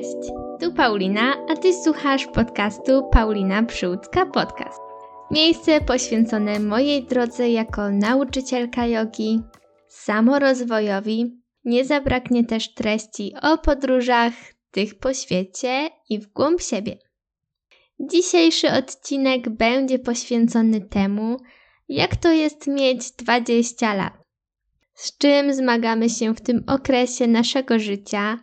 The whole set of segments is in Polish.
Cześć, tu Paulina, a ty słuchasz podcastu Paulina Przyłódzka Podcast. Miejsce poświęcone mojej drodze jako nauczycielka jogi, samorozwojowi. Nie zabraknie też treści o podróżach, tych po świecie i w głąb siebie. Dzisiejszy odcinek będzie poświęcony temu, jak to jest mieć 20 lat. Z czym zmagamy się w tym okresie naszego życia,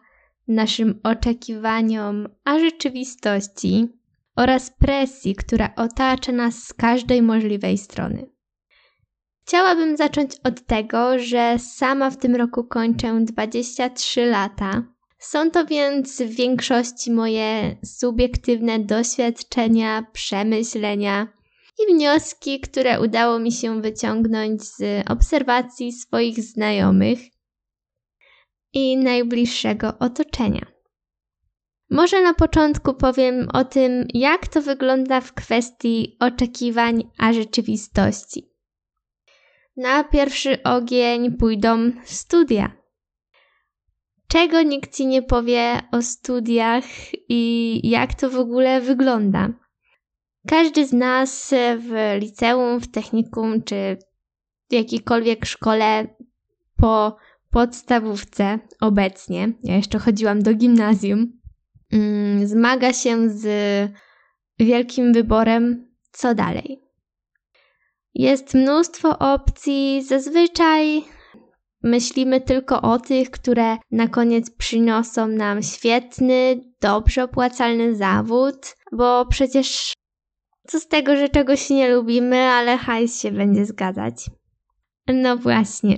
naszym oczekiwaniom, a rzeczywistości oraz presji, która otacza nas z każdej możliwej strony. Chciałabym zacząć od tego, że sama w tym roku kończę 23 lata. Są to więc w większości moje subiektywne doświadczenia, przemyślenia i wnioski, które udało mi się wyciągnąć z obserwacji swoich znajomych i najbliższego otoczenia. Może na początku powiem o tym, jak to wygląda w kwestii oczekiwań a rzeczywistości. Na pierwszy ogień pójdą studia. Czego nikt ci nie powie o studiach i jak to w ogóle wygląda? Każdy z nas w liceum, w technikum czy w jakiejkolwiek szkole po podstawówce obecnie, ja jeszcze chodziłam do gimnazjum, mm, zmaga się z wielkim wyborem, co dalej. Jest mnóstwo opcji, zazwyczaj myślimy tylko o tych, które na koniec przyniosą nam świetny, dobrze opłacalny zawód, bo przecież co z tego, że czegoś nie lubimy, ale hajs się będzie zgadzać. No właśnie.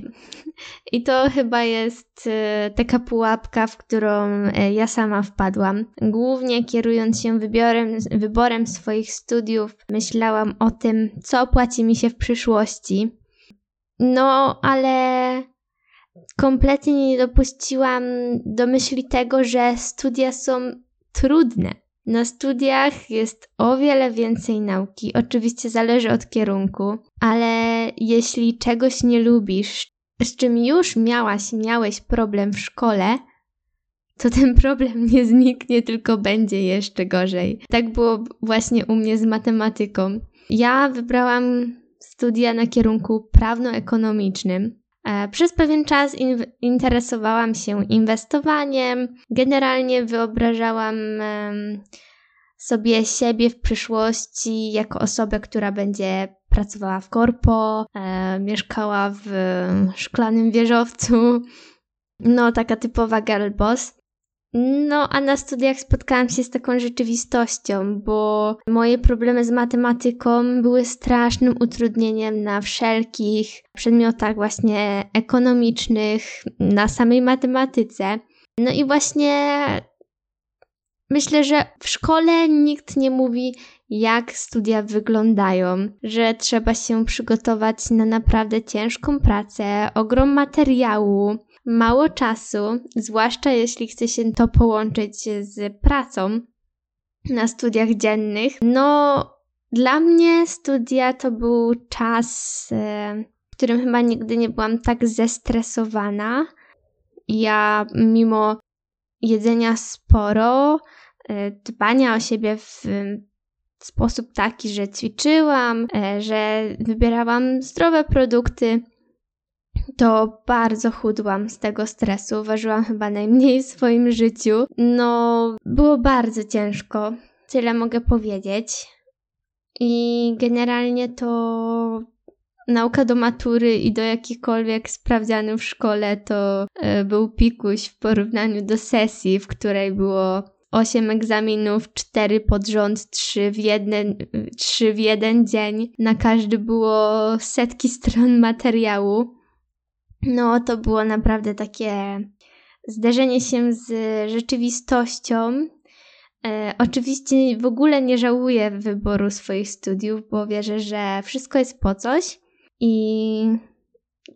I to chyba jest e, taka pułapka, w którą e, ja sama wpadłam. Głównie kierując się wybiorem, wyborem swoich studiów, myślałam o tym, co opłaci mi się w przyszłości. No, ale kompletnie nie dopuściłam do myśli tego, że studia są trudne. Na studiach jest o wiele więcej nauki. Oczywiście zależy od kierunku, ale jeśli czegoś nie lubisz, z czym już miałaś, miałeś problem w szkole, to ten problem nie zniknie, tylko będzie jeszcze gorzej. Tak było właśnie u mnie z matematyką. Ja wybrałam studia na kierunku prawno-ekonomicznym. E, przez pewien czas in interesowałam się inwestowaniem. Generalnie wyobrażałam sobie siebie w przyszłości jako osobę, która będzie pracowała w korpo, e, mieszkała w szklanym wieżowcu. No, taka typowa girl boss. No, a na studiach spotkałam się z taką rzeczywistością, bo moje problemy z matematyką były strasznym utrudnieniem na wszelkich przedmiotach właśnie ekonomicznych, na samej matematyce. No i właśnie myślę, że w szkole nikt nie mówi, jak studia wyglądają, że trzeba się przygotować na naprawdę ciężką pracę, ogrom materiału, mało czasu, zwłaszcza jeśli chce się to połączyć z pracą na studiach dziennych. No, dla mnie studia to był czas, e, w którym chyba nigdy nie byłam tak zestresowana. Ja, mimo jedzenia sporo, e, dbania o siebie w sposób taki, że ćwiczyłam, e, że wybierałam zdrowe produkty, to bardzo chudłam z tego stresu. Ważyłam chyba najmniej w swoim życiu. No, było bardzo ciężko. Tyle mogę powiedzieć. I generalnie to nauka do matury i do jakichkolwiek sprawdzianów w szkole to e, był pikuś w porównaniu do sesji, w której było 8 egzaminów, 4 pod rząd, 3 w, jeden, 3 w jeden dzień. Na każdy było setki stron materiału. No, to było naprawdę takie zderzenie się z rzeczywistością. E, oczywiście w ogóle nie żałuję wyboru swoich studiów, bo wierzę, że wszystko jest po coś i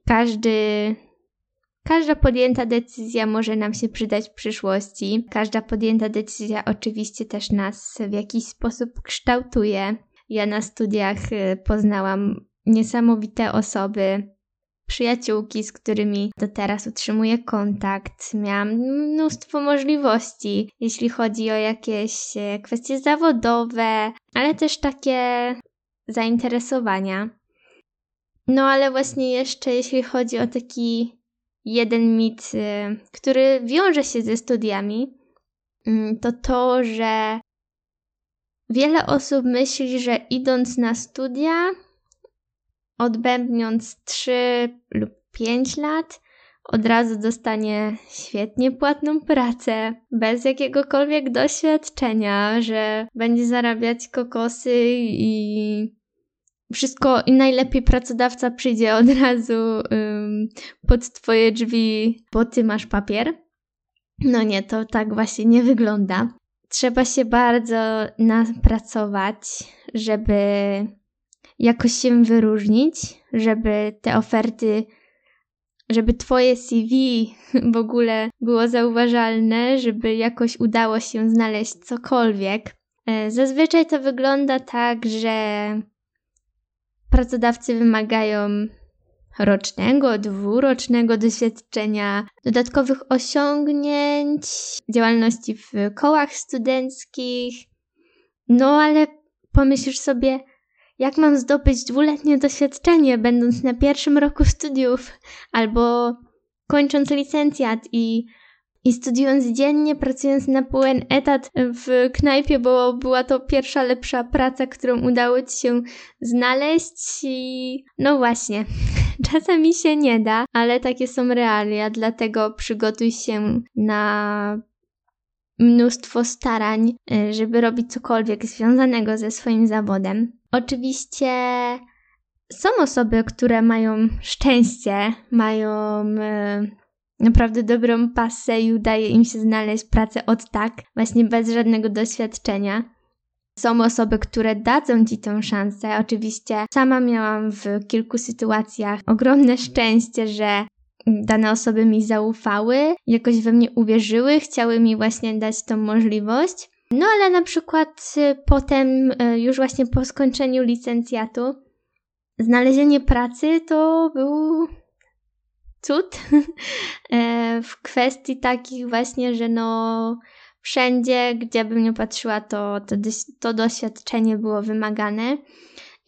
każdy Każda podjęta decyzja może nam się przydać w przyszłości. Każda podjęta decyzja oczywiście też nas w jakiś sposób kształtuje. Ja na studiach y, poznałam niesamowite osoby, przyjaciółki, z którymi do teraz utrzymuję kontakt. Miałam mnóstwo możliwości, jeśli chodzi o jakieś e, kwestie zawodowe, ale też takie zainteresowania. No ale właśnie jeszcze jeśli chodzi o taki jeden mit, e, który wiąże się ze studiami, mm, to to, że wiele osób myśli, że idąc na studia, odbędniąc 3 lub 5 lat, od razu dostanie świetnie płatną pracę, bez jakiegokolwiek doświadczenia, że będzie zarabiać kokosy i wszystko i najlepiej pracodawca przyjdzie od razu um, pod twoje drzwi, bo ty masz papier. No nie, to tak właśnie nie wygląda. Trzeba się bardzo napracować, żeby jakoś się wyróżnić, żeby te oferty, żeby Twoje CV w ogóle było zauważalne, żeby jakoś udało się znaleźć cokolwiek. E, zazwyczaj to wygląda tak, że pracodawcy wymagają rocznego, dwurocznego doświadczenia, dodatkowych osiągnięć, działalności w kołach studenckich. No ale pomyślisz sobie, jak mam zdobyć dwuletnie doświadczenie, będąc na pierwszym roku studiów albo kończąc licencjat i, i studiując dziennie, pracując na pełen etat w knajpie, bo była to pierwsza lepsza praca, którą udało ci się znaleźć i no właśnie, czasami się nie da, ale takie są realia, dlatego przygotuj się na mnóstwo starań, y, żeby robić cokolwiek związanego ze swoim zawodem. Oczywiście są osoby, które mają szczęście, mają y, naprawdę dobrą pasę i udaje im się znaleźć pracę od tak, właśnie bez żadnego doświadczenia. Są osoby, które dadzą ci tę szansę. Oczywiście sama miałam w kilku sytuacjach ogromne szczęście, że dane osoby mi zaufały, jakoś we mnie uwierzyły, chciały mi właśnie dać tą możliwość. No ale na przykład y, potem, y, już właśnie po skończeniu licencjatu, znalezienie pracy to był cud e, w kwestii takich właśnie, że no wszędzie, gdzie bym nie patrzyła, to, to, to doświadczenie było wymagane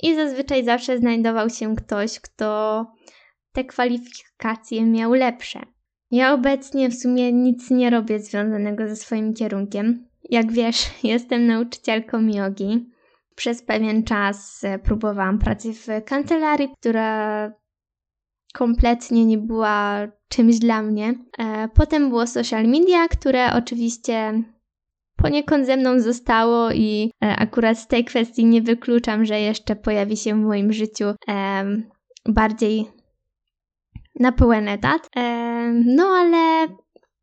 i zazwyczaj zawsze znajdował się ktoś, kto te kwalifikacje miał lepsze. Ja obecnie w sumie nic nie robię związanego ze swoim kierunkiem. Jak wiesz, jestem nauczycielką jogi. Przez pewien czas e, próbowałam pracy w kancelarii, która kompletnie nie była czymś dla mnie. E, potem było social media, które oczywiście poniekąd ze mną zostało i e, akurat z tej kwestii nie wykluczam, że jeszcze pojawi się w moim życiu bardziej na pełen etat. No ale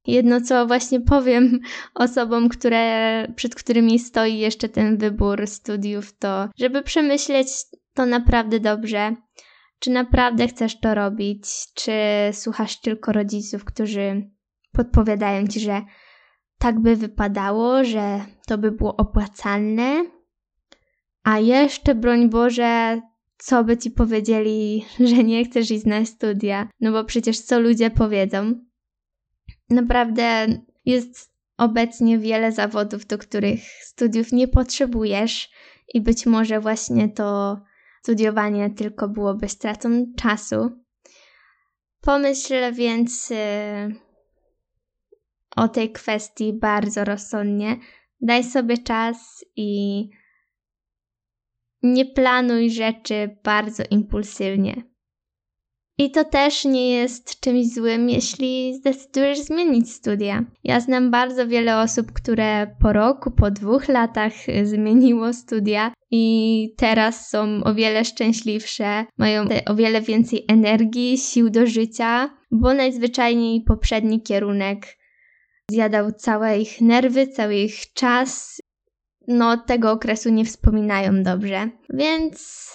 jedno co właśnie powiem osobom, które, przed którymi stoi jeszcze ten wybór studiów, to żeby przemyśleć to naprawdę dobrze. Czy naprawdę chcesz to robić? Czy słuchasz tylko rodziców, którzy podpowiadają ci, że tak by wypadało, że to by było opłacalne? A jeszcze, broń Boże, co by ci powiedzieli, że nie chcesz iść na studia, no bo przecież co ludzie powiedzą. Naprawdę jest obecnie wiele zawodów, do których studiów nie potrzebujesz i być może właśnie to studiowanie tylko byłoby stratą czasu. Pomyśl więc yy, o tej kwestii bardzo rozsądnie. Daj sobie czas i nie planuj rzeczy bardzo impulsywnie. I to też nie jest czymś złym, jeśli zdecydujesz zmienić studia. Ja znam bardzo wiele osób, które po roku, po dwóch latach zmieniło studia i teraz są o wiele szczęśliwsze, mają o wiele więcej energii, sił do życia, bo najzwyczajniej poprzedni kierunek zjadał całe ich nerwy, cały ich czas no tego okresu nie wspominają dobrze. Więc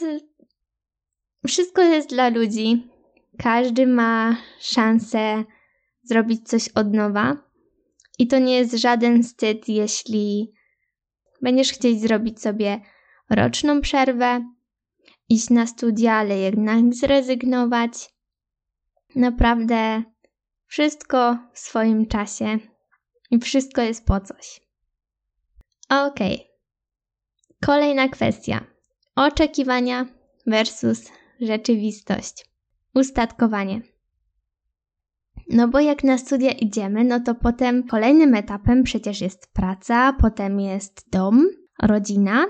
wszystko jest dla ludzi. Każdy ma szansę zrobić coś od nowa. I to nie jest żaden wstyd, jeśli będziesz chcieć zrobić sobie roczną przerwę, iść na studia, ale jednak zrezygnować. Naprawdę wszystko w swoim czasie i wszystko jest po coś. Okej. Okay. Kolejna kwestia. Oczekiwania versus rzeczywistość. Ustatkowanie. No bo jak na studia idziemy, no to potem kolejnym etapem przecież jest praca, potem jest dom, rodzina.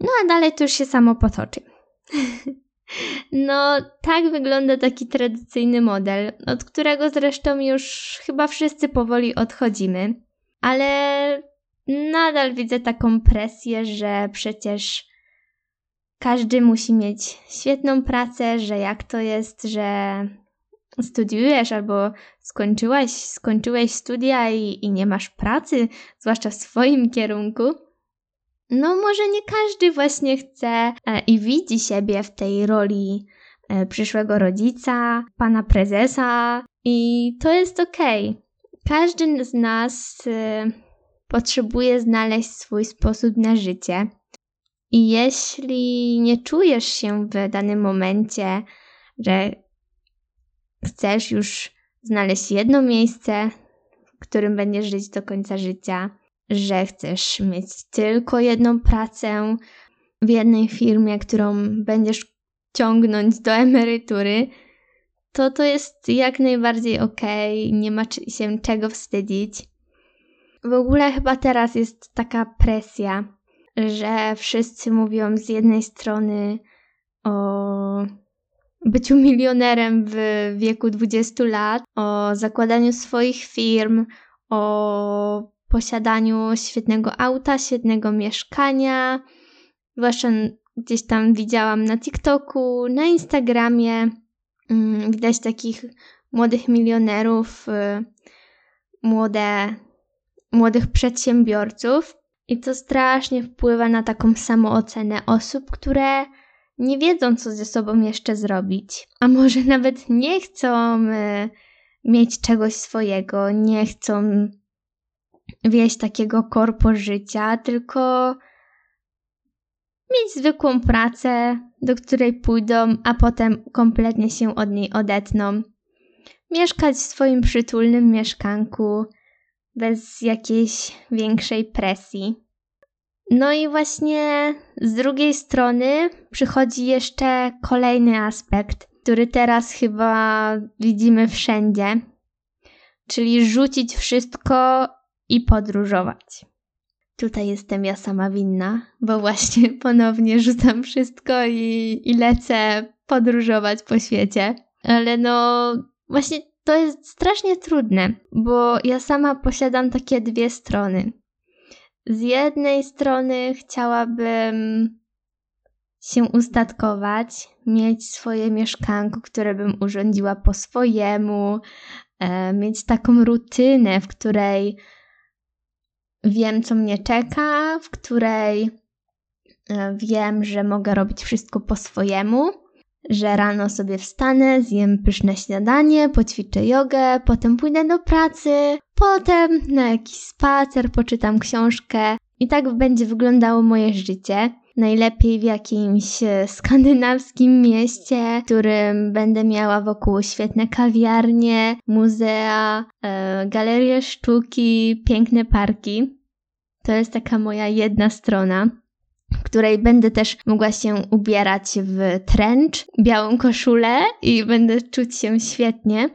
No a dalej to już się samo potoczy. no, tak wygląda taki tradycyjny model, od którego zresztą już chyba wszyscy powoli odchodzimy. Ale nadal widzę taką presję, że przecież każdy musi mieć świetną pracę, że jak to jest, że studiujesz albo skończyłaś, skończyłeś studia i, i nie masz pracy, zwłaszcza w swoim kierunku, no może nie każdy właśnie chce e, i widzi siebie w tej roli e, przyszłego rodzica, pana prezesa i to jest okej. Okay. Każdy z nas e, potrzebuje znaleźć swój sposób na życie. I jeśli nie czujesz się w danym momencie, że chcesz już znaleźć jedno miejsce, w którym będziesz żyć do końca życia, że chcesz mieć tylko jedną pracę w jednej firmie, którą będziesz ciągnąć do emerytury, to to jest jak najbardziej okay, nie ma się czego wstydzić. W ogóle chyba teraz jest taka presja, że wszyscy mówią z jednej strony o byciu milionerem w wieku 20 lat, o zakładaniu swoich firm, o posiadaniu świetnego auta, świetnego mieszkania. Zwłaszcza gdzieś tam widziałam na TikToku, na Instagramie. Mm, widać takich młodych milionerów, y, młode, młodych przedsiębiorców. I to strasznie wpływa na taką samoocenę osób, które nie wiedzą, co ze sobą jeszcze zrobić, a może nawet nie chcą y, mieć czegoś swojego, nie chcą wieść takiego korpo życia, tylko mieć zwykłą pracę, do której pójdą, a potem kompletnie się od niej odetną. Mieszkać w swoim przytulnym mieszkanku bez jakiejś większej presji. No i właśnie z drugiej strony przychodzi jeszcze kolejny aspekt, który teraz chyba widzimy wszędzie, czyli rzucić wszystko i podróżować. Tutaj jestem ja sama winna, bo właśnie ponownie rzucam wszystko i, i lecę podróżować po świecie. Ale no, właśnie to jest strasznie trudne, bo ja sama posiadam takie dwie strony. Z jednej strony chciałabym się ustatkować, mieć swoje mieszkanko, które bym urządziła po swojemu, e, mieć taką rutynę, w której wiem, co mnie czeka, w której e, wiem, że mogę robić wszystko po swojemu, że rano sobie wstanę, zjem pyszne śniadanie, poćwiczę jogę, potem pójdę do pracy, potem na jakiś spacer, poczytam książkę i tak będzie wyglądało moje życie. Najlepiej w jakimś e, skandynawskim mieście, w którym będę miała wokół świetne kawiarnie, muzea, e, galerie sztuki, piękne parki. To jest taka moja jedna strona, której będę też mogła się ubierać w trench, białą koszulę i będę czuć się świetnie.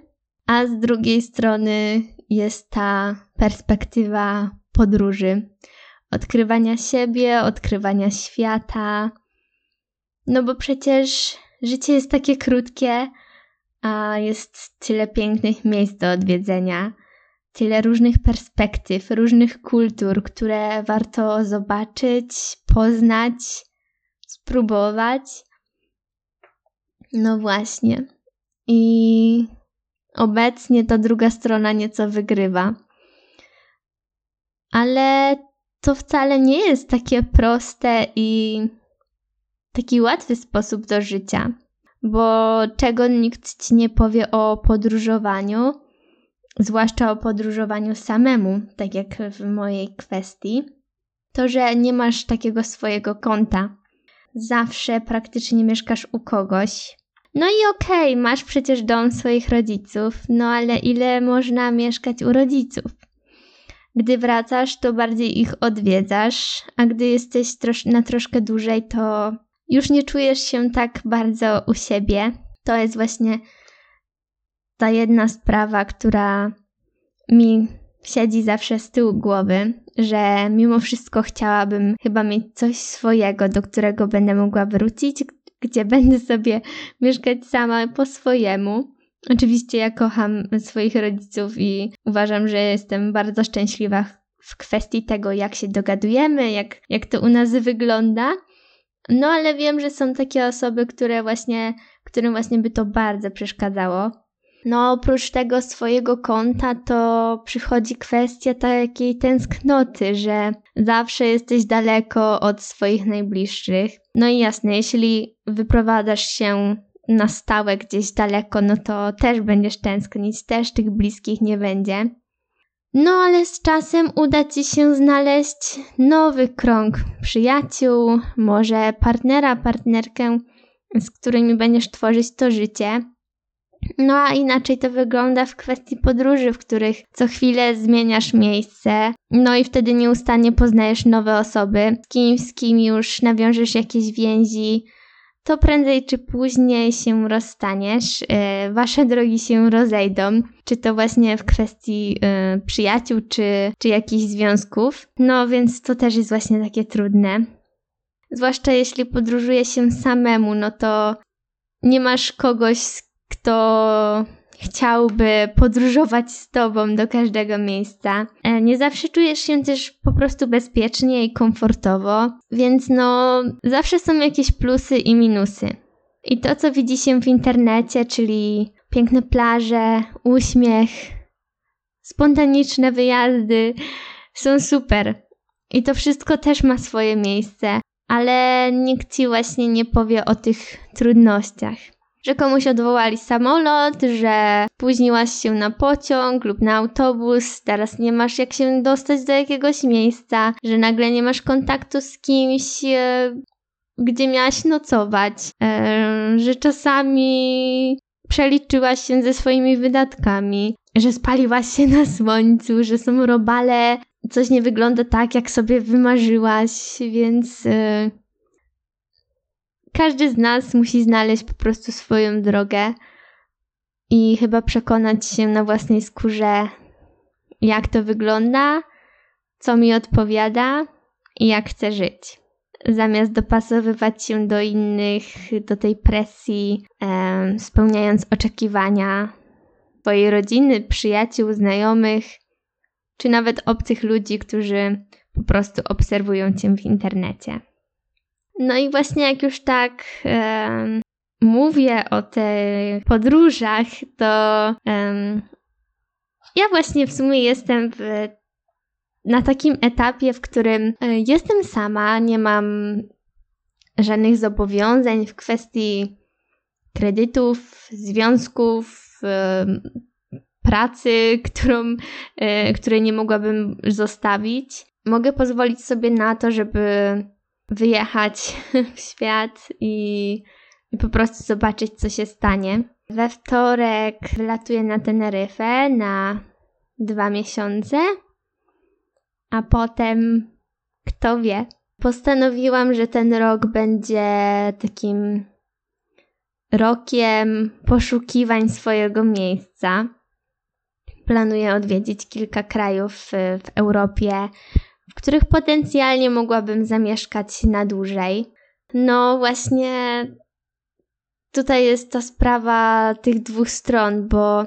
A z drugiej strony jest ta perspektywa podróży, odkrywania siebie, odkrywania świata. No bo przecież życie jest takie krótkie, a jest tyle pięknych miejsc do odwiedzenia tyle różnych perspektyw, różnych kultur, które warto zobaczyć, poznać, spróbować. No właśnie. I obecnie ta druga strona nieco wygrywa. Ale to wcale nie jest takie proste i taki łatwy sposób do życia, bo czego nikt ci nie powie o podróżowaniu, zwłaszcza o podróżowaniu samemu, tak jak w mojej kwestii, to, że nie masz takiego swojego konta. Zawsze praktycznie mieszkasz u kogoś. No i okej, okay, masz przecież dom swoich rodziców, no ale ile można mieszkać u rodziców? Gdy wracasz, to bardziej ich odwiedzasz, a gdy jesteś trosz na troszkę dłużej, to już nie czujesz się tak bardzo u siebie. To jest właśnie ta jedna sprawa, która mi siedzi zawsze z tyłu głowy, że mimo wszystko chciałabym chyba mieć coś swojego, do którego będę mogła wrócić, gdzie będę sobie mieszkać sama po swojemu. Oczywiście ja kocham swoich rodziców i uważam, że jestem bardzo szczęśliwa w kwestii tego, jak się dogadujemy, jak, jak to u nas wygląda. No ale wiem, że są takie osoby, które właśnie, którym właśnie by to bardzo przeszkadzało. No oprócz tego swojego konta to przychodzi kwestia takiej tęsknoty, że zawsze jesteś daleko od swoich najbliższych. No i jasne, jeśli wyprowadzasz się na stałe gdzieś daleko, no to też będziesz tęsknić, też tych bliskich nie będzie. No ale z czasem uda ci się znaleźć nowy krąg przyjaciół, może partnera, partnerkę, z którymi będziesz tworzyć to życie. No a inaczej to wygląda w kwestii podróży, w których co chwilę zmieniasz miejsce, no i wtedy nieustannie poznajesz nowe osoby, z kim, z kim już nawiążesz jakieś więzi, to prędzej czy później się rozstaniesz, yy, wasze drogi się rozejdą, czy to właśnie w kwestii yy, przyjaciół, czy, czy jakichś związków. No więc to też jest właśnie takie trudne. Zwłaszcza jeśli podróżuje się samemu, no to nie masz kogoś, kto chciałby podróżować z tobą do każdego miejsca. E, nie zawsze czujesz się też po prostu bezpiecznie i komfortowo, więc no zawsze są jakieś plusy i minusy. I to, co widzi się w internecie, czyli piękne plaże, uśmiech, spontaniczne wyjazdy, są super. I to wszystko też ma swoje miejsce, ale nikt ci właśnie nie powie o tych trudnościach że komuś odwołali samolot, że spóźniłaś się na pociąg lub na autobus, teraz nie masz jak się dostać do jakiegoś miejsca, że nagle nie masz kontaktu z kimś, e, gdzie miałaś nocować, e, że czasami przeliczyłaś się ze swoimi wydatkami, że spaliłaś się na słońcu, że są robale, coś nie wygląda tak, jak sobie wymarzyłaś, więc. Każdy z nas musi znaleźć po prostu swoją drogę i chyba przekonać się na własnej skórze, jak to wygląda, co mi odpowiada i jak chcę żyć. Zamiast dopasowywać się do innych, do tej presji, spełniając oczekiwania swojej rodziny, przyjaciół, znajomych, czy nawet obcych ludzi, którzy po prostu obserwują cię w internecie. No i właśnie jak już tak mówię o tych podróżach, to ja właśnie w sumie jestem w, na takim etapie, w którym e, jestem sama, nie mam żadnych zobowiązań w kwestii kredytów, związków, pracy, którą, e, której nie mogłabym zostawić. Mogę pozwolić sobie na to, żeby wyjechać w świat i, i po prostu zobaczyć, co się stanie. We wtorek wylatuję na Teneryfę na dwa miesiące, a potem, kto wie, postanowiłam, że ten rok będzie takim rokiem poszukiwań swojego miejsca. Planuję odwiedzić kilka krajów w, w Europie, w których potencjalnie mogłabym zamieszkać na dłużej. No właśnie tutaj jest ta sprawa tych dwóch stron, bo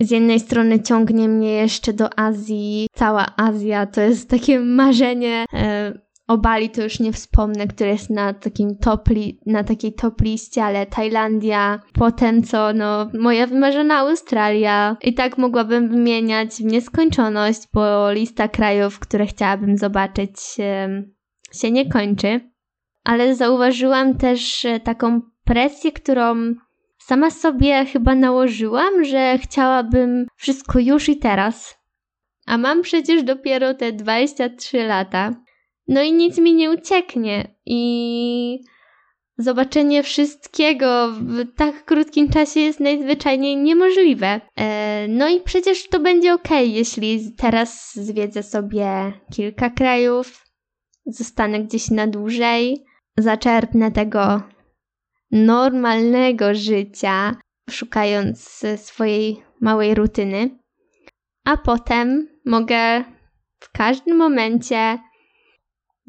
z jednej strony ciągnie mnie jeszcze do Azji. Cała Azja to jest takie marzenie. E, o Bali to już nie wspomnę, które jest na takim top li- na takiej top liście, ale Tajlandia, potem co, no, moja wymarzona Australia. I tak mogłabym wymieniać w nieskończoność, bo lista krajów, które chciałabym zobaczyć się nie kończy. Ale zauważyłam też e, taką presję, którą sama sobie chyba nałożyłam, że chciałabym wszystko już i teraz. A mam przecież dopiero te 23 lata. No i nic mi nie ucieknie. I zobaczenie wszystkiego w tak krótkim czasie jest najzwyczajniej niemożliwe. E, no i przecież to będzie ok, jeśli teraz zwiedzę sobie kilka krajów, zostanę gdzieś na dłużej, zaczerpnę tego normalnego życia, szukając swojej małej rutyny, a potem mogę w każdym momencie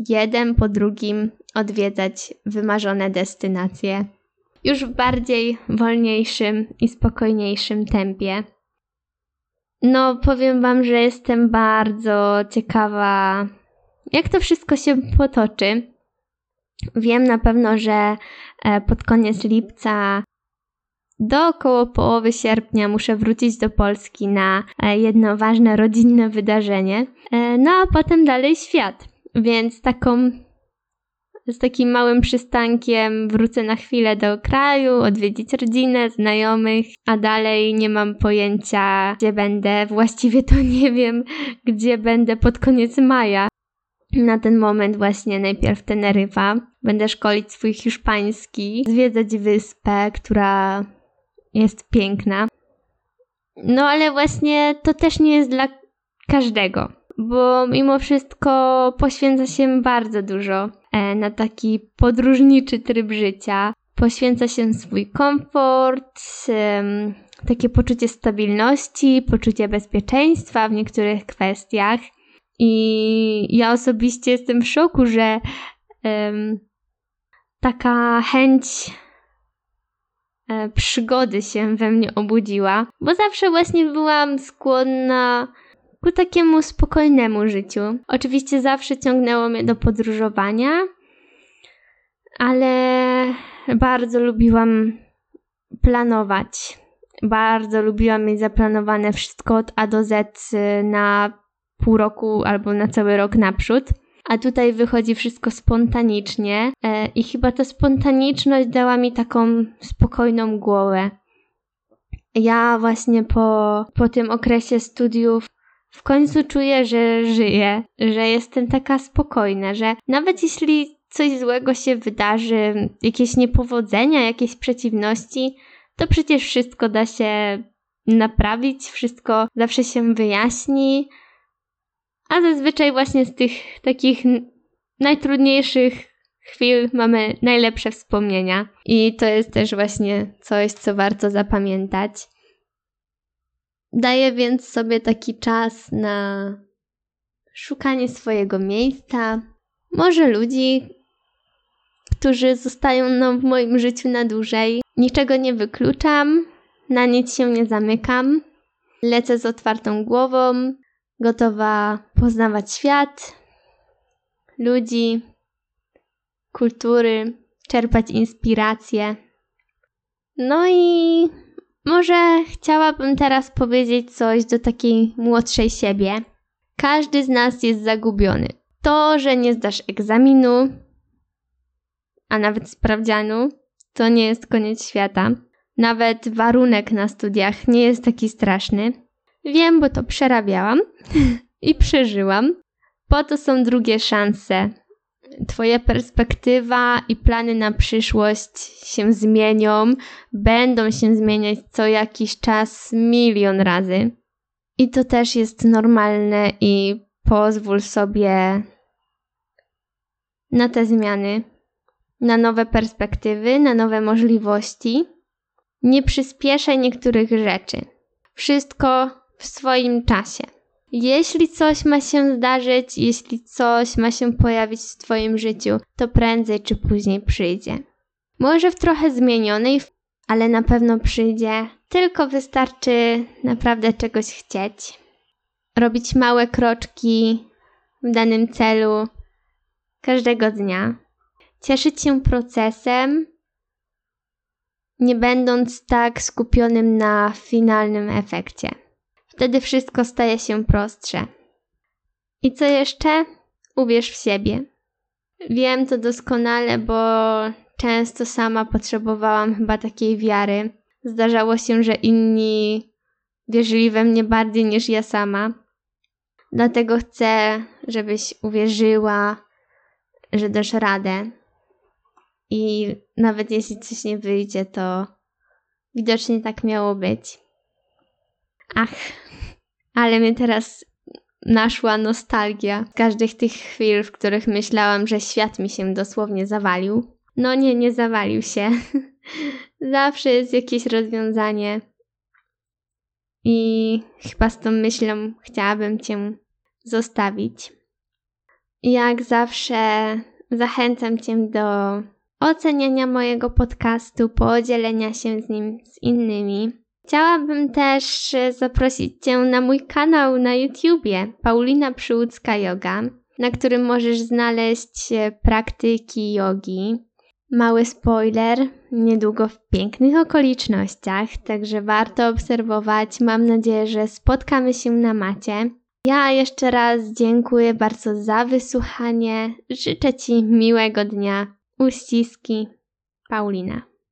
jeden po drugim odwiedzać wymarzone destynacje już w bardziej wolniejszym i spokojniejszym tempie. No, powiem Wam, że jestem bardzo ciekawa, jak to wszystko się potoczy. Wiem na pewno, że e, pod koniec lipca do około połowy sierpnia muszę wrócić do Polski na e, jedno ważne rodzinne wydarzenie, e, no a potem dalej świat. Więc taką z takim małym przystankiem wrócę na chwilę do kraju, odwiedzić rodzinę, znajomych, a dalej nie mam pojęcia, gdzie będę. Właściwie to nie wiem, gdzie będę pod koniec maja. Na ten moment właśnie najpierw Teneryfa. Będę szkolić swój hiszpański, zwiedzać wyspę, która jest piękna. No ale właśnie to też nie jest dla każdego bo mimo wszystko poświęca się bardzo dużo e, na taki podróżniczy tryb życia. Poświęca się swój komfort, takie poczucie stabilności, poczucie bezpieczeństwa w niektórych kwestiach. I ja osobiście jestem w szoku, że taka chęć e, przygody się we mnie obudziła, bo zawsze właśnie byłam skłonna ku takiemu spokojnemu życiu. Oczywiście zawsze ciągnęło mnie do podróżowania, ale bardzo lubiłam planować. Bardzo lubiłam mieć zaplanowane wszystko od A do Z na pół roku albo na cały rok naprzód. A tutaj wychodzi wszystko spontanicznie, e, i chyba ta spontaniczność dała mi taką spokojną głowę. Ja właśnie po, po tym okresie studiów w końcu czuję, że żyję, że jestem taka spokojna, że nawet jeśli coś złego się wydarzy, jakieś niepowodzenia, jakieś przeciwności, to przecież wszystko da się naprawić, wszystko zawsze się wyjaśni. A zazwyczaj właśnie z tych takich najtrudniejszych chwil mamy najlepsze wspomnienia. I to jest też właśnie coś, co warto zapamiętać. Daję więc sobie taki czas na szukanie swojego miejsca, może ludzi, którzy zostają no, w moim życiu na dłużej. Niczego nie wykluczam, na nic się nie zamykam. Lecę z otwartą głową, gotowa poznawać świat, ludzi, kultury, czerpać inspiracje. No i może chciałabym teraz powiedzieć coś do takiej młodszej siebie. Każdy z nas jest zagubiony. To, że nie zdasz egzaminu, a nawet sprawdzianu, to nie jest koniec świata. Nawet warunek na studiach nie jest taki straszny. Wiem, bo to przerabiałam i przeżyłam. Po to są drugie szanse, Twoja perspektywa i plany na przyszłość się zmienią, będą się zmieniać co jakiś czas milion razy. I to też jest normalne i pozwól sobie na te zmiany, na nowe perspektywy, na nowe możliwości. Nie przyspieszaj niektórych rzeczy. Wszystko w swoim czasie. Jeśli coś ma się zdarzyć, jeśli coś ma się pojawić w Twoim życiu, to prędzej czy później przyjdzie. Może w trochę zmienionej, ale na pewno przyjdzie. Tylko wystarczy naprawdę czegoś chcieć. Robić małe kroczki w danym celu każdego dnia. Cieszyć się procesem, nie będąc tak skupionym na finalnym efekcie. Wtedy wszystko staje się prostsze. I co jeszcze? Uwierz w siebie. Wiem to doskonale, bo często sama potrzebowałam chyba takiej wiary. Zdarzało się, że inni wierzyli we mnie bardziej niż ja sama. Dlatego chcę, żebyś uwierzyła, że dasz radę. i nawet jeśli coś nie wyjdzie, to widocznie tak miało być. Ach, ale mnie teraz naszła nostalgia z każdych tych chwil, w których myślałam, że świat mi się dosłownie zawalił. No nie, nie zawalił się. Zawsze jest jakieś rozwiązanie. I chyba z tą myślą chciałabym Cię zostawić. Jak zawsze zachęcam Cię do oceniania mojego podcastu, podzielenia się z nim z innymi. Chciałabym też zaprosić Cię na mój kanał na YouTubie Paulina Przyłódzka Yoga, na którym możesz znaleźć praktyki jogi. Mały spoiler, niedługo w pięknych okolicznościach, także warto obserwować. Mam nadzieję, że spotkamy się na macie. Ja jeszcze raz dziękuję bardzo za wysłuchanie. Życzę Ci miłego dnia. Uściski. Paulina.